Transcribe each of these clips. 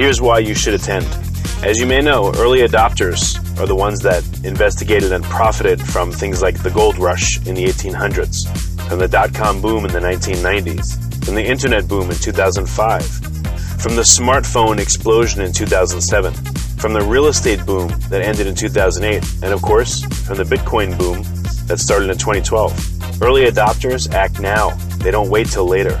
Here's why you should attend. As you may know, early adopters are the ones that investigated and profited from things like the gold rush in the 1800s, from the dot com boom in the 1990s, from the internet boom in 2005, from the smartphone explosion in 2007, from the real estate boom that ended in 2008, and of course, from the Bitcoin boom that started in 2012. Early adopters act now, they don't wait till later.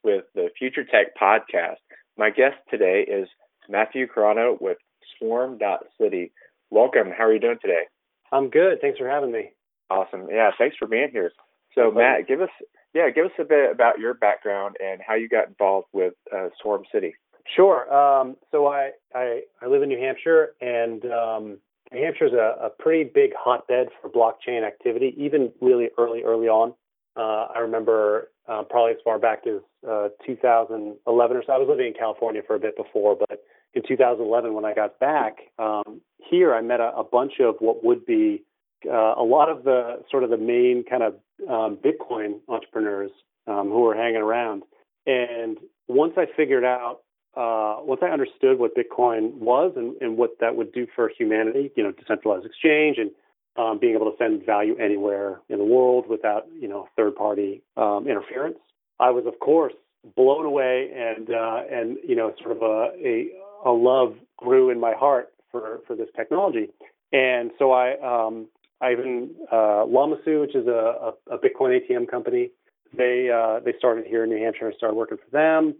Future Tech Podcast. My guest today is Matthew Carano with Swarm.city. Welcome. How are you doing today? I'm good. Thanks for having me. Awesome. Yeah, thanks for being here. So, Matt, give us yeah, give us a bit about your background and how you got involved with uh, Swarm City. Sure. Um, so I, I I live in New Hampshire, and um, New Hampshire is a, a pretty big hotbed for blockchain activity, even really early early on. Uh, I remember uh, probably as far back as uh, 2011 or so. I was living in California for a bit before, but in 2011 when I got back um, here, I met a, a, bunch of what would be uh, a lot of the sort of the main kind of um, Bitcoin entrepreneurs um, who were hanging around. And once I figured out, uh, once I understood what Bitcoin was and, and, what that would do for humanity, you know, decentralized exchange and um, being able to send value anywhere in the world without, you know, third-party um, interference, I was, of course, blown away and uh, and you know, sort of a, a a love grew in my heart for for this technology. And so I um, I even uh, Lamassu, which is a, a, a Bitcoin ATM company, they uh, they started here in New Hampshire. I started working for them,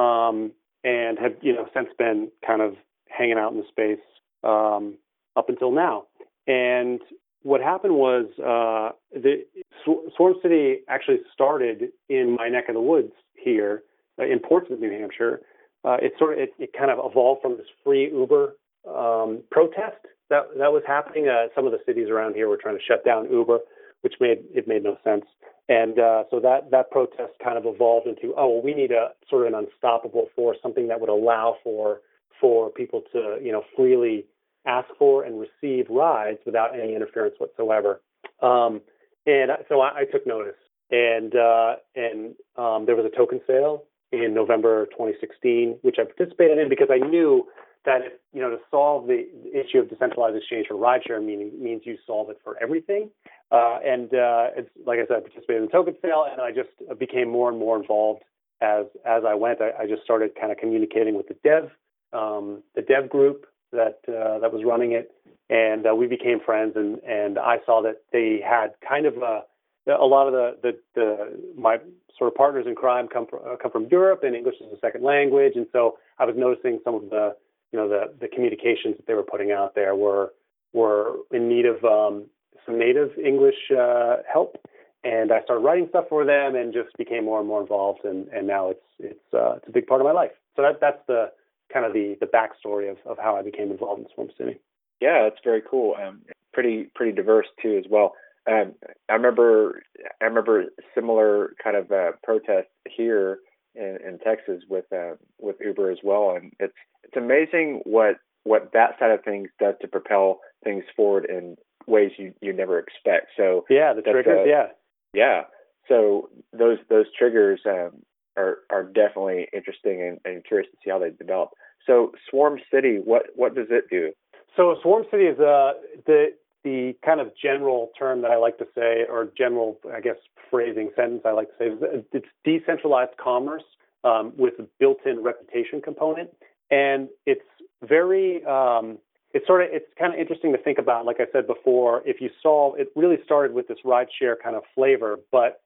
um, and have you know since been kind of hanging out in the space um, up until now. And what happened was uh, the Swarm City actually started in my neck of the woods here uh, in Portsmouth, New Hampshire, uh, it sort of it, it, kind of evolved from this free Uber um, protest that that was happening. Uh, some of the cities around here were trying to shut down Uber, which made it made no sense. And uh, so that that protest kind of evolved into oh well, we need a sort of an unstoppable force, something that would allow for for people to you know freely ask for and receive rides without any interference whatsoever. Um, and so I, I, took notice, and uh, and um, there was a token sale in November 2016, which I participated in because I knew that if, you know to solve the issue of decentralized exchange for rideshare meaning means you solve it for everything. Uh, and uh, it's like I said, I participated in the token sale, and I just became more and more involved as as I went. I, I just started kind of communicating with the dev um, the dev group that uh, that was running it, and uh, we became friends. And and I saw that they had kind of a a lot of the, the, the my sort of partners in crime come from uh, come from Europe, and English is a second language, and so I was noticing some of the you know the the communications that they were putting out there were were in need of um, some native English uh, help, and I started writing stuff for them, and just became more and more involved, and and now it's it's uh, it's a big part of my life. So that that's the kind of the the backstory of of how I became involved in Swarm City. Yeah, that's very cool. Um, pretty pretty diverse too as well. Um, I remember I remember similar kind of uh, protests here in, in Texas with uh, with Uber as well, and it's it's amazing what what that side of things does to propel things forward in ways you you never expect. So yeah, the triggers, uh, yeah, yeah. So those those triggers um, are are definitely interesting and, and curious to see how they develop. So Swarm City, what what does it do? So Swarm City is uh, the the kind of general term that I like to say, or general, I guess, phrasing sentence I like to say, is it's decentralized commerce um, with a built-in reputation component, and it's very, um, it's sort of, it's kind of interesting to think about. Like I said before, if you solve, it really started with this rideshare kind of flavor, but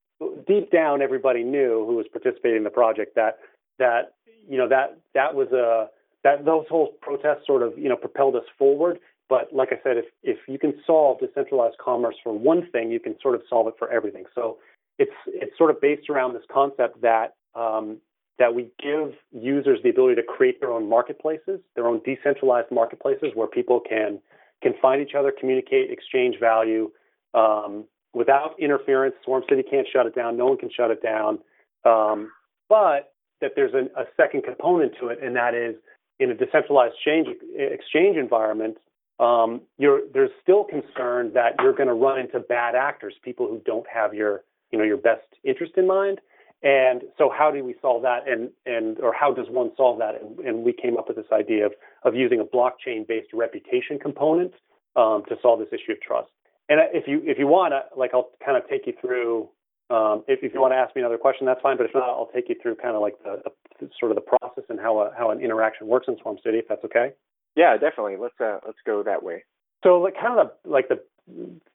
deep down, everybody knew who was participating in the project that that you know that that was a that those whole protests sort of you know propelled us forward but like I said, if, if you can solve decentralized commerce for one thing, you can sort of solve it for everything. So it's it's sort of based around this concept that um, that we give users the ability to create their own marketplaces, their own decentralized marketplaces where people can can find each other, communicate, exchange value um, without interference. Swarm City can't shut it down. No one can shut it down. Um, but that there's an, a second component to it, and that is in a decentralized exchange, exchange environment, um, there's still concern that you're going to run into bad actors, people who don't have your, you know, your best interest in mind. And so, how do we solve that? And and or how does one solve that? And, and we came up with this idea of of using a blockchain-based reputation component um, to solve this issue of trust. And if you if you want to, like, I'll kind of take you through. Um, if, if you want to ask me another question, that's fine. But if not, I'll take you through kind of like the, the sort of the process and how a, how an interaction works in Swarm City, if that's okay. Yeah, definitely. Let's uh, let's go that way. So, like, kind of the, like the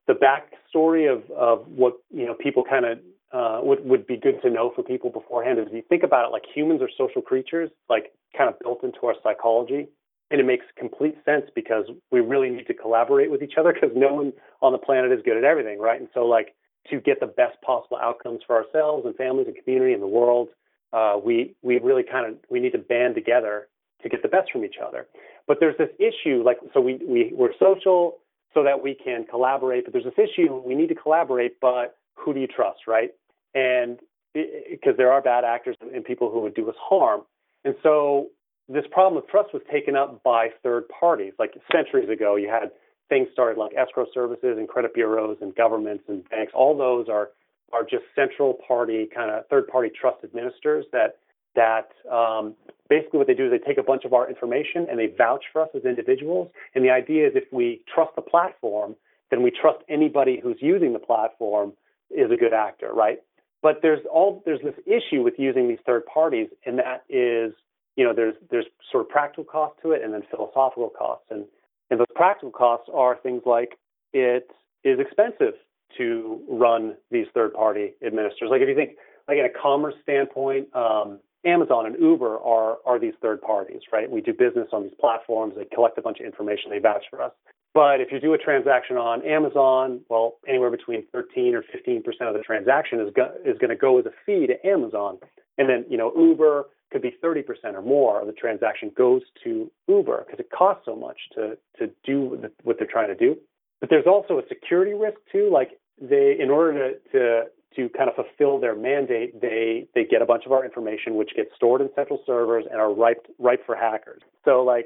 the backstory of of what you know people kind of uh, would would be good to know for people beforehand is if you think about it like humans are social creatures, like kind of built into our psychology, and it makes complete sense because we really need to collaborate with each other because no one on the planet is good at everything, right? And so, like, to get the best possible outcomes for ourselves and families and community and the world, uh, we we really kind of we need to band together to get the best from each other. But there's this issue, like, so we, we, we're social so that we can collaborate, but there's this issue, we need to collaborate, but who do you trust, right? And because there are bad actors and people who would do us harm. And so this problem of trust was taken up by third parties. Like centuries ago, you had things started like escrow services and credit bureaus and governments and banks. All those are are just central party kind of third party trust administrators that that um, basically what they do is they take a bunch of our information and they vouch for us as individuals. And the idea is if we trust the platform, then we trust anybody who's using the platform is a good actor, right? But there's all there's this issue with using these third parties, and that is, you know, there's there's sort of practical cost to it and then philosophical costs. And and those practical costs are things like it is expensive to run these third party administrators. Like if you think like in a commerce standpoint, um, Amazon and Uber are are these third parties, right? We do business on these platforms. They collect a bunch of information. They vouch for us. But if you do a transaction on Amazon, well, anywhere between 13 or 15 percent of the transaction is go, is going to go as a fee to Amazon, and then you know Uber could be 30 percent or more of the transaction goes to Uber because it costs so much to to do what they're trying to do. But there's also a security risk too. Like they, in order to to to kind of fulfill their mandate, they they get a bunch of our information, which gets stored in central servers and are ripe ripe for hackers. So, like,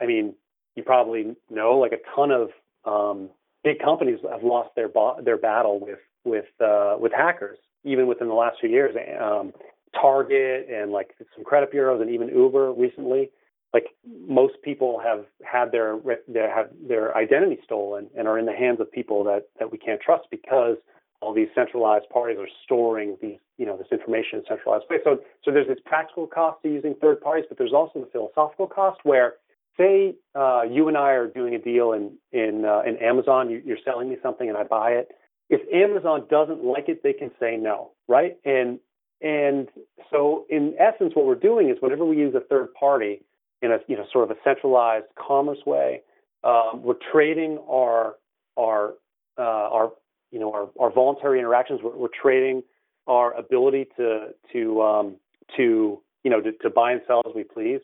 I mean, you probably know, like, a ton of um, big companies have lost their bo- their battle with with uh, with hackers, even within the last few years. Um, Target and like some credit bureaus and even Uber recently. Like most people have had their their have their identity stolen and are in the hands of people that that we can't trust because all these centralized parties are storing these, you know, this information in centralized ways. So, so there's this practical cost to using third parties, but there's also the philosophical cost where, say, uh, you and I are doing a deal in in uh, in Amazon. You, you're selling me something and I buy it. If Amazon doesn't like it, they can say no, right? And and so, in essence, what we're doing is whenever we use a third party in a you know sort of a centralized commerce way, um, we're trading our our uh, our our, our voluntary interactions. We're, we're, trading our ability to to um, to you know to, to buy and sell as we please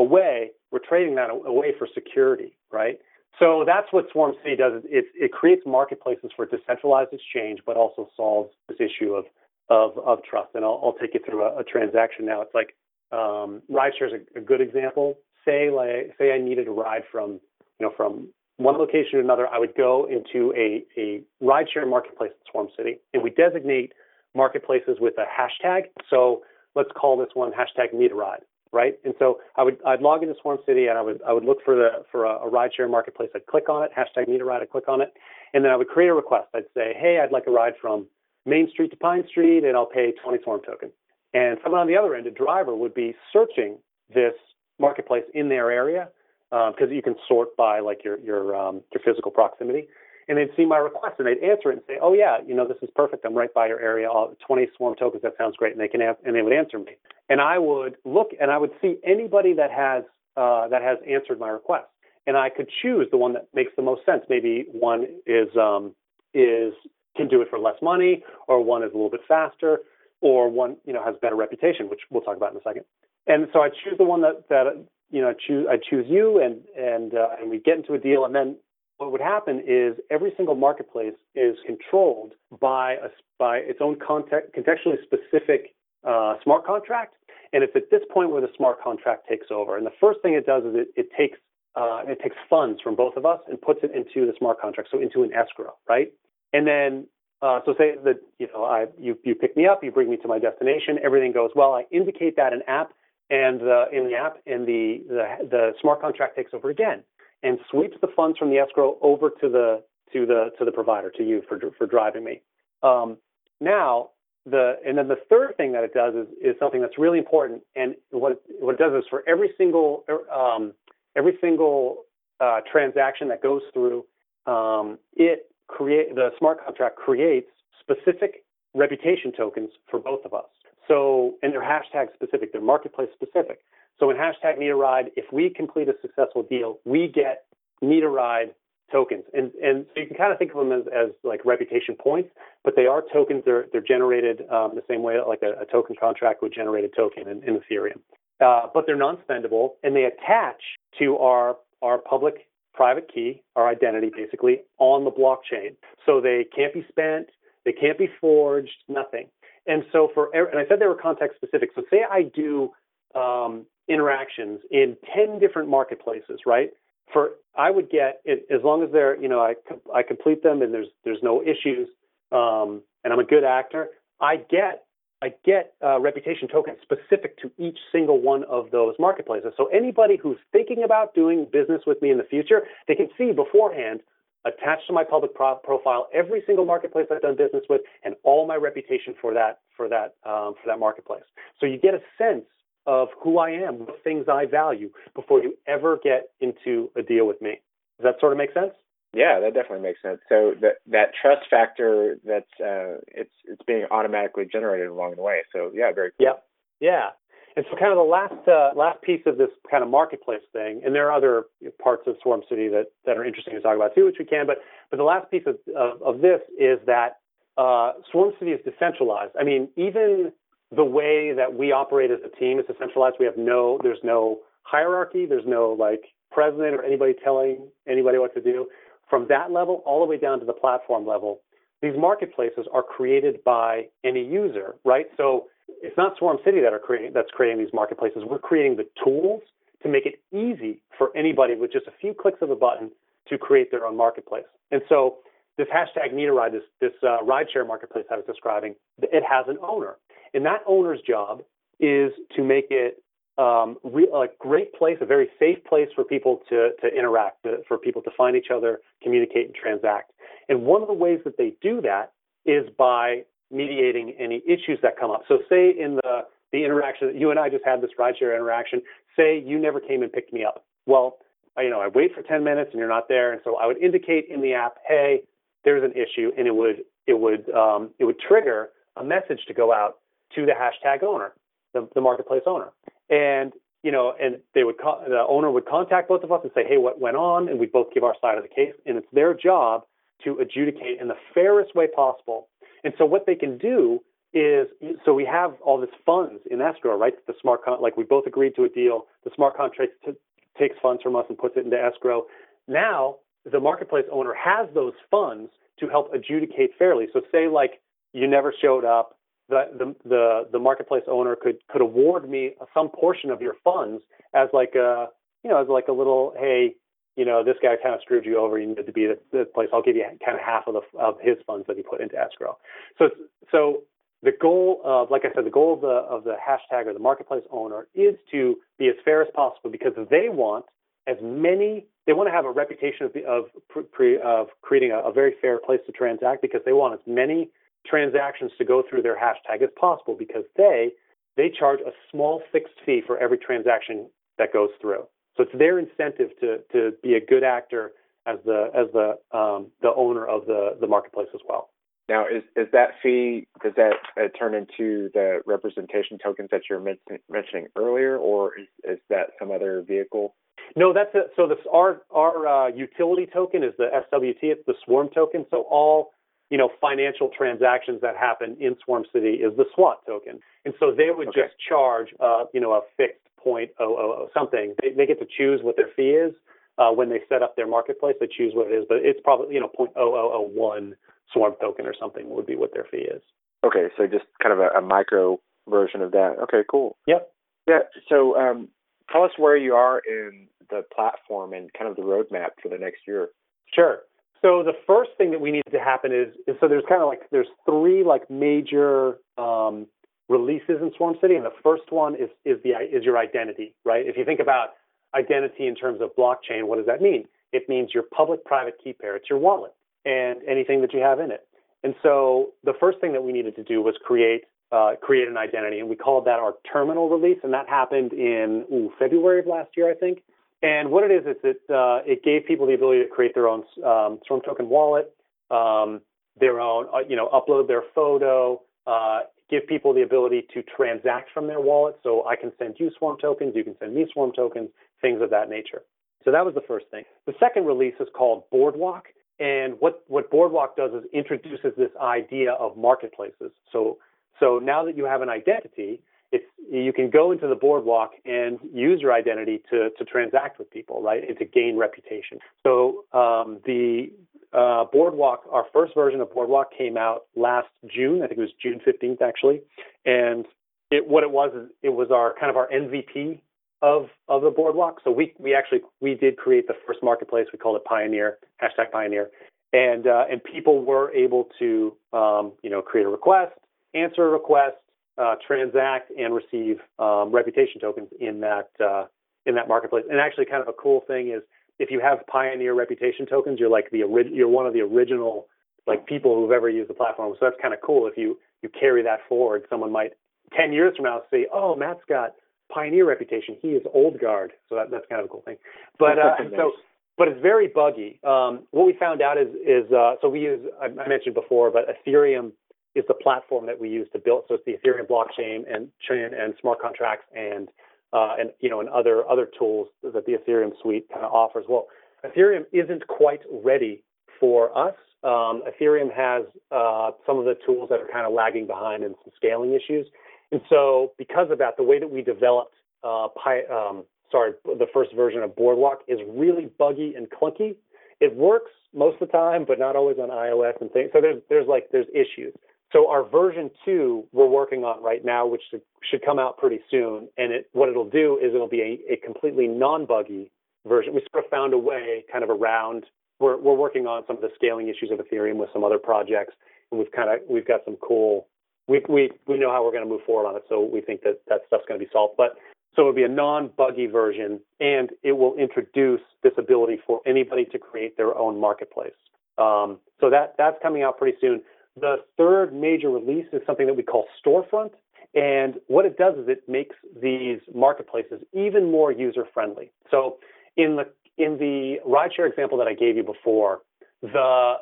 away. We're trading that away for security, right? So that's what Swarm City does. It, it creates marketplaces for decentralized exchange, but also solves this issue of of, of trust. And I'll, I'll take you through a, a transaction now. It's like um, rideshare is a, a good example. Say like say I needed a ride from you know from one location to another. I would go into a a rideshare marketplace in Swarm City, and we designate marketplaces with a hashtag. So let's call this one hashtag Need a Ride right? And so I would I'd log into Swarm City and I would I would look for the for a, a rideshare marketplace. I'd click on it, hashtag need a ride. I'd click on it, and then I would create a request. I'd say, hey, I'd like a ride from Main Street to Pine Street, and I'll pay 20 Swarm token. And someone on the other end, a driver, would be searching this marketplace in their area because um, you can sort by like your your um, your physical proximity and they'd see my request and they'd answer it and say, "Oh yeah, you know this is perfect. I'm right by your area. All 20 swarm tokens. That sounds great." And they can answer, and they would answer me, and I would look and I would see anybody that has uh, that has answered my request, and I could choose the one that makes the most sense. Maybe one is um, is can do it for less money, or one is a little bit faster, or one you know has better reputation, which we'll talk about in a second. And so I choose the one that that you know choose I choose you, and and uh, and we get into a deal, and then what would happen is every single marketplace is controlled by a, by its own context, contextually specific uh, smart contract, and it's at this point where the smart contract takes over. And the first thing it does is it, it takes uh, it takes funds from both of us and puts it into the smart contract, so into an escrow, right? And then uh, so say that you know I you you pick me up, you bring me to my destination, everything goes well. I indicate that in app and uh, in the app, and the, the the smart contract takes over again and sweeps the funds from the escrow over to the to the to the provider to you for for driving me. Um, now the and then the third thing that it does is is something that's really important. And what what it does is for every single um, every single uh, transaction that goes through, um, it create the smart contract creates specific reputation tokens for both of us. So and they're hashtag specific, they're marketplace specific. So in hashtag need a ride, if we complete a successful deal, we get need a ride tokens. And and so you can kind of think of them as, as like reputation points, but they are tokens. They're they're generated um, the same way like a, a, token contract would generate a token in, in Ethereum. Uh, but they're non-spendable and they attach to our our public private key, our identity basically, on the blockchain. So they can't be spent, they can't be forged, nothing. And so for and I said they were context specific. So say I do um, interactions in 10 different marketplaces, right? For I would get as long as they're, you know, I I complete them and there's there's no issues, um, and I'm a good actor. I get I get uh, reputation tokens specific to each single one of those marketplaces. So anybody who's thinking about doing business with me in the future, they can see beforehand attached to my public pro- profile every single marketplace I've done business with and all my reputation for that for that um, for that marketplace. So you get a sense of who I am, what things I value before you ever get into a deal with me. Does that sort of make sense? Yeah, that definitely makes sense. So that that trust factor that's uh, it's it's being automatically generated along the way. So yeah, very cool. Yeah, yeah. And so kind of the last uh, last piece of this kind of marketplace thing, and there are other parts of Swarm City that, that are interesting to talk about too, which we can. But but the last piece of of, of this is that uh, Swarm City is decentralized. I mean, even the way that we operate as a team is decentralized. We have no, there's no hierarchy. There's no like president or anybody telling anybody what to do. From that level all the way down to the platform level, these marketplaces are created by any user, right? So it's not Swarm City that are creating that's creating these marketplaces. We're creating the tools to make it easy for anybody with just a few clicks of a button to create their own marketplace. And so this hashtag need a ride, this this uh, rideshare marketplace I was describing, it has an owner. And that owner's job is to make it um, re- a great place, a very safe place for people to, to interact, to, for people to find each other, communicate, and transact. And one of the ways that they do that is by mediating any issues that come up. So, say in the the interaction that you and I just had this rideshare interaction, say you never came and picked me up. Well, I, you know, I wait for 10 minutes and you're not there, and so I would indicate in the app, hey, there's an issue, and it would it would um, it would trigger a message to go out to the hashtag owner, the, the marketplace owner. And you know, and they would the owner would contact both of us and say, "Hey, what went on?" And we both give our side of the case. And it's their job to adjudicate in the fairest way possible. And so what they can do is, so we have all this funds in escrow, right? The smart con- like we both agreed to a deal. The smart contract t- takes funds from us and puts it into escrow. Now the marketplace owner has those funds to help adjudicate fairly. So say like you never showed up, the the the, marketplace owner could could award me some portion of your funds as like a you know as like a little hey you know this guy kind of screwed you over you need to be at this place I'll give you kind of half of the of his funds that he put into escrow. So so the goal of like I said the goal of the of the hashtag or the marketplace owner is to be as fair as possible because they want as many they want to have a reputation of of, pre, of creating a, a very fair place to transact because they want as many transactions to go through their hashtag as possible because they they charge a small fixed fee for every transaction that goes through. So it's their incentive to to be a good actor as the as the um, the owner of the the marketplace as well. Now, is is that fee does that uh, turn into the representation tokens that you're men- mentioning earlier, or is, is that some other vehicle? No, that's it. So this our our uh, utility token is the SWT. It's the Swarm token. So all you know financial transactions that happen in Swarm City is the SWAT token, and so they would okay. just charge uh, you know a fixed point oh oh oh something. They, they get to choose what their fee is uh, when they set up their marketplace. They choose what it is, but it's probably you know point oh oh oh one Swarm token or something would be what their fee is. Okay, so just kind of a, a micro version of that. Okay, cool. Yep. Yeah. So um, tell us where you are in the platform and kind of the roadmap for the next year. Sure. So the first thing that we need to happen is, is so there's kind of like there's three like major um, releases in Swarm City, and the first one is is the is your identity, right? If you think about identity in terms of blockchain, what does that mean? It means your public-private key pair. It's your wallet and anything that you have in it. And so the first thing that we needed to do was create uh, create an identity, and we called that our terminal release, and that happened in ooh, February of last year, I think. And what it is is it uh, it gave people the ability to create their own um, Swarm token wallet, um, their own uh, you know upload their photo, uh, give people the ability to transact from their wallet. So I can send you Swarm tokens, you can send me Swarm tokens, things of that nature. So that was the first thing. The second release is called Boardwalk, and what what Boardwalk does is introduces this idea of marketplaces. So so now that you have an identity, it's you can go into the boardwalk and use your identity to to transact with people, right, and to gain reputation. So um, the uh, boardwalk, our first version of boardwalk came out last June. I think it was June 15th actually, and it what it was is it was our kind of our MVP of of the boardwalk. So we we actually we did create the first marketplace. We called it Pioneer hashtag Pioneer, and uh, and people were able to um, you know create a request, answer a request, uh, transact and receive um, reputation tokens in that uh, in that marketplace. And actually, kind of a cool thing is if you have Pioneer reputation tokens, you're like the ori- you're one of the original like people who've ever used the platform. So that's kind of cool. If you you carry that forward, someone might ten years from now say, "Oh, Matt's got Pioneer reputation. He is old guard." So that, that's kind of a cool thing. But uh, nice. so but it's very buggy. Um, what we found out is is uh, so we use I mentioned before, but Ethereum is the platform that we use to build. So it's the Ethereum blockchain and chain and smart contracts and uh, and you know and other other tools that the Ethereum suite kind of offers. Well, Ethereum isn't quite ready for us. Um, Ethereum has uh, some of the tools that are kind of lagging behind and some scaling issues. And so because of that, the way that we developed uh, Pi, um, sorry, the first version of Boardwalk is really buggy and clunky. It works most of the time, but not always on iOS and things. So there's there's like there's issues. So our version two we're working on right now, which should come out pretty soon, and it, what it'll do is it'll be a, a completely non-buggy version. We sort of found a way kind of around. We're we're working on some of the scaling issues of Ethereum with some other projects, and we've kind of we've got some cool. We we we know how we're going to move forward on it, so we think that that stuff's going to be solved. But so it'll be a non-buggy version, and it will introduce this ability for anybody to create their own marketplace. Um, so that that's coming out pretty soon. The third major release is something that we call Storefront. And what it does is it makes these marketplaces even more user friendly. So in the in the rideshare example that I gave you before, the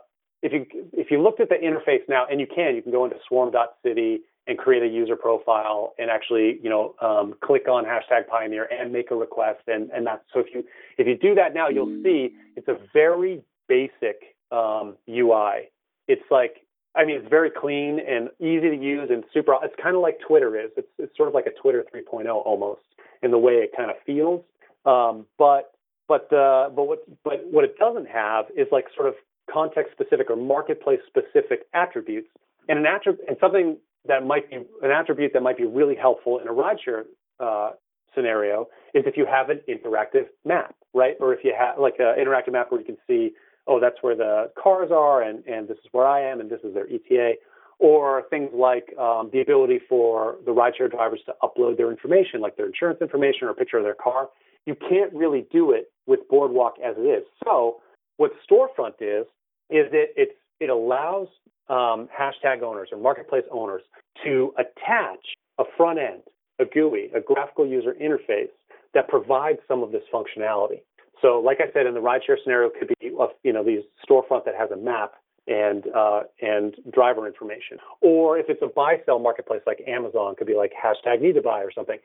if you if you looked at the interface now, and you can, you can go into swarm.city and create a user profile and actually, you know, um, click on hashtag Pioneer and make a request. And and that's so if you if you do that now, you'll see it's a very basic um, UI. It's like I mean, it's very clean and easy to use and super. It's kind of like Twitter is. It's it's sort of like a Twitter 3.0 almost in the way it kind of feels. Um, but but uh, but what but what it doesn't have is like sort of context specific or marketplace specific attributes and an attribute and something that might be an attribute that might be really helpful in a rideshare uh, scenario is if you have an interactive map, right? Or if you have like an interactive map where you can see, oh, that's where the cars are, and and this is where I am, and this is their ETA. Or things like um, the ability for the rideshare drivers to upload their information, like their insurance information or a picture of their car. You can't really do it with Boardwalk as it is. So what Storefront is, is that it's it allows um, hashtag owners or marketplace owners to attach a front end, a GUI, a graphical user interface that provides some of this functionality. So, like I said, in the rideshare scenario, could be you know these storefront that has a map and uh, and driver information, or if it's a buy sell marketplace like Amazon, could be like hashtag need to buy or something.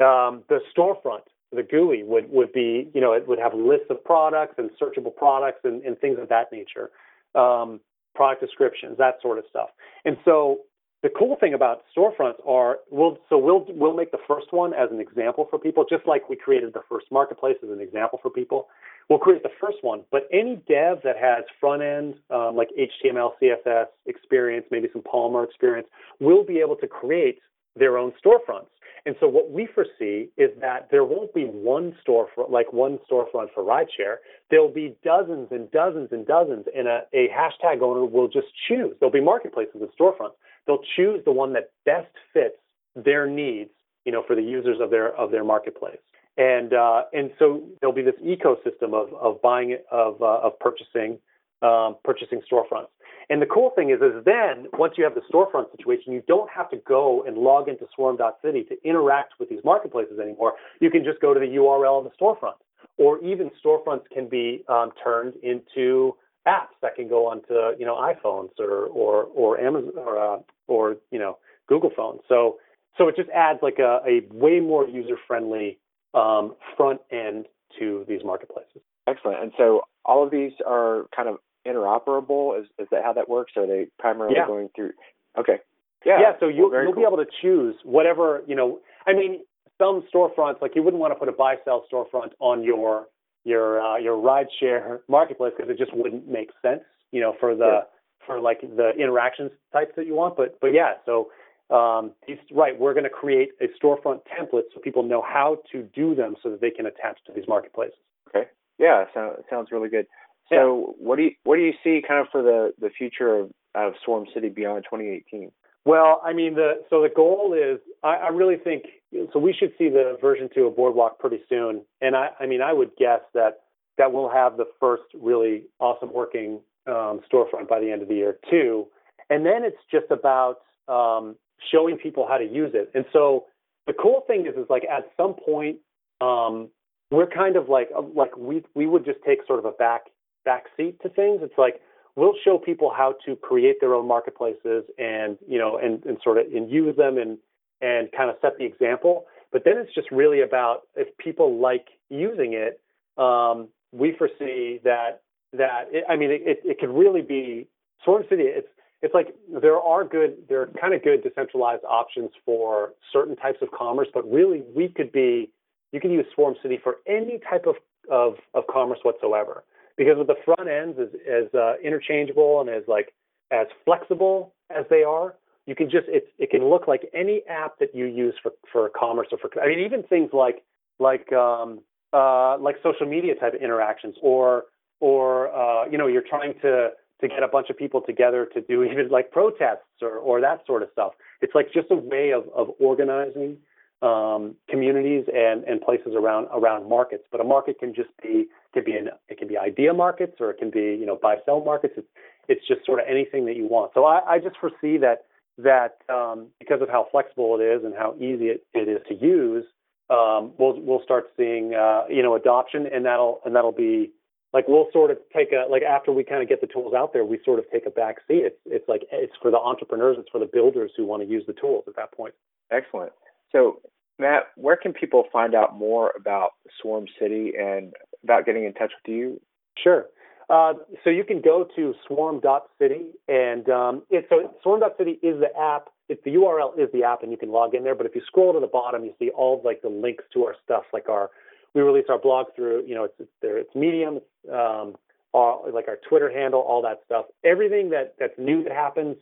Um, the storefront, the GUI would would be you know it would have lists of products and searchable products and, and things of that nature. Um, product descriptions, that sort of stuff. And so the cool thing about storefronts are we'll so we'll we'll make the first one as an example for people, just like we created the first marketplace as an example for people. We'll create the first one, but any dev that has front end um, like HTML, CSS experience, maybe some Polymer experience, will be able to create their own storefronts. And so what we foresee is that there won't be one storefront, like one storefront for rideshare. There'll be dozens and dozens and dozens, and a, a hashtag owner will just choose. There'll be marketplaces and storefronts. They'll choose the one that best fits their needs, you know, for the users of their of their marketplace. And uh, and so there'll be this ecosystem of of buying of uh, of purchasing um, purchasing storefronts. And the cool thing is, is then once you have the storefront situation, you don't have to go and log into swarm.city to interact with these marketplaces anymore. You can just go to the URL of the storefront. Or even storefronts can be um, turned into apps that can go onto you know iPhones or or or Amazon or uh, or you know Google phones. So so it just adds like a, a way more user friendly um, front end to these marketplaces. Excellent. And so all of these are kind of interoperable? Is is that how that works? Are they primarily yeah. going through? Okay. Yeah. Yeah. So you, well, you'll cool. be able to choose whatever you know. I mean, some storefronts like you wouldn't want to put a buy sell storefront on your your uh, your rideshare marketplace because it just wouldn't make sense. You know, for the Yeah. for like the interactions types that you want. But but yeah. So um, he's right. We're going to create a storefront template so people know how to do them so that they can attach to these marketplaces. Okay. Yeah. So, sounds really good. So what do you what do you see kind of for the the future of, of Swarm City beyond 2018? Well, I mean, the so the goal is, I, I really think so. We should see the version two of Boardwalk pretty soon, and I, I mean, I would guess that that we'll have the first really awesome working um, storefront by the end of the year too, and then it's just about um, showing people how to use it. And so the cool thing is, is like at some point, um, we're kind of like like we we would just take sort of a back backseat to things. It's like we'll show people how to create their own marketplaces and you know and, and sort of and use them and and kind of set the example. But then it's just really about if people like using it, um, we foresee that that it, I mean it, it, it could really be Swarm City. It's it's like there are good there are kind of good decentralized options for certain types of commerce, but really we could be you can use Swarm City for any type of of, of commerce whatsoever because with the front ends as, as uh, interchangeable and as like as flexible as they are, you can just it it can look like any app that you use for for commerce or for I mean even things like like um, uh, like social media type of interactions or or uh, you know you're trying to to get a bunch of people together to do even like protests or or that sort of stuff. It's like just a way of of organizing um, communities and, and places around around markets. But a market can just be can be an it can be idea markets or it can be you know buy sell markets. It's it's just sort of anything that you want. So I, I just foresee that that um, because of how flexible it is and how easy it, it is to use, um, we'll we'll start seeing uh, you know adoption and that'll and that'll be like we'll sort of take a like after we kind of get the tools out there, we sort of take a back seat. It's it's like it's for the entrepreneurs, it's for the builders who want to use the tools at that point. Excellent. So Matt, where can people find out more about Swarm City and about getting in touch with you? Sure. Uh, so you can go to swarm.city and um, it's so swarm.city is the app. It's the URL is the app and you can log in there. But if you scroll to the bottom, you see all like the links to our stuff, like our we release our blog through you know it's it's, there, it's Medium, um, our, like our Twitter handle, all that stuff. Everything that that's new that happens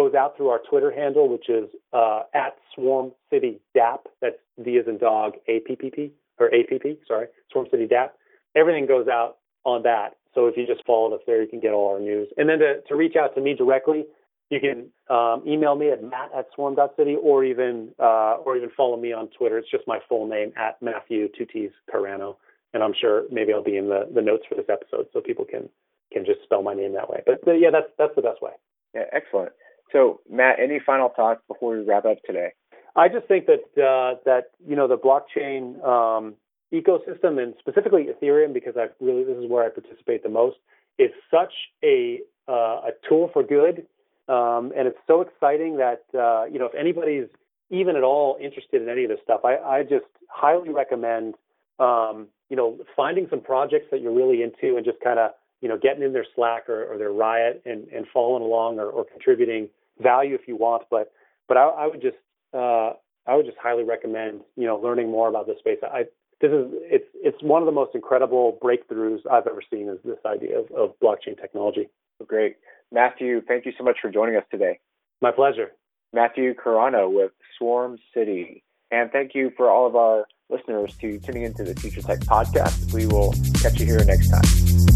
goes out through our Twitter handle, which is uh, at Swarm City DApp. That's D as in dog, A P P P or A P P. Sorry, Swarm City DApp. Everything goes out on that. So if you just follow us there, you can get all our news. And then to, to reach out to me directly, you can um, email me at matt at swarm.city or even uh, or even follow me on Twitter. It's just my full name at Matthew two T's Carano. And I'm sure maybe I'll be in the, the notes for this episode so people can can just spell my name that way. But, but yeah, that's that's the best way. Yeah, excellent. So Matt, any final thoughts before we wrap up today? I just think that uh, that you know the blockchain um, ecosystem and specifically Ethereum, because I really this is where I participate the most, is such a uh, a tool for good, um, and it's so exciting that uh, you know if anybody's even at all interested in any of this stuff, I, I just highly recommend um, you know finding some projects that you're really into and just kind of you know getting in their Slack or, or their Riot and, and following along or, or contributing value if you want, but but I, I would just uh, I would just highly recommend you know learning more about this space. I this is it's it's one of the most incredible breakthroughs I've ever seen is this idea of, of blockchain technology. Great, Matthew. Thank you so much for joining us today. My pleasure. Matthew Carano with Swarm City, and thank you for all of our listeners to tuning into the Future Tech podcast. We will catch you here next time.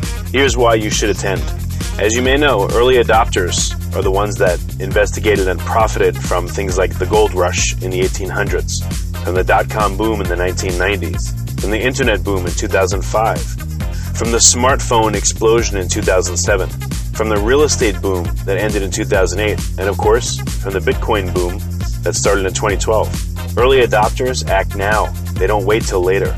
Here's why you should attend. As you may know, early adopters are the ones that investigated and profited from things like the gold rush in the 1800s, from the dot com boom in the 1990s, from the internet boom in 2005, from the smartphone explosion in 2007, from the real estate boom that ended in 2008, and of course, from the Bitcoin boom that started in 2012. Early adopters act now, they don't wait till later.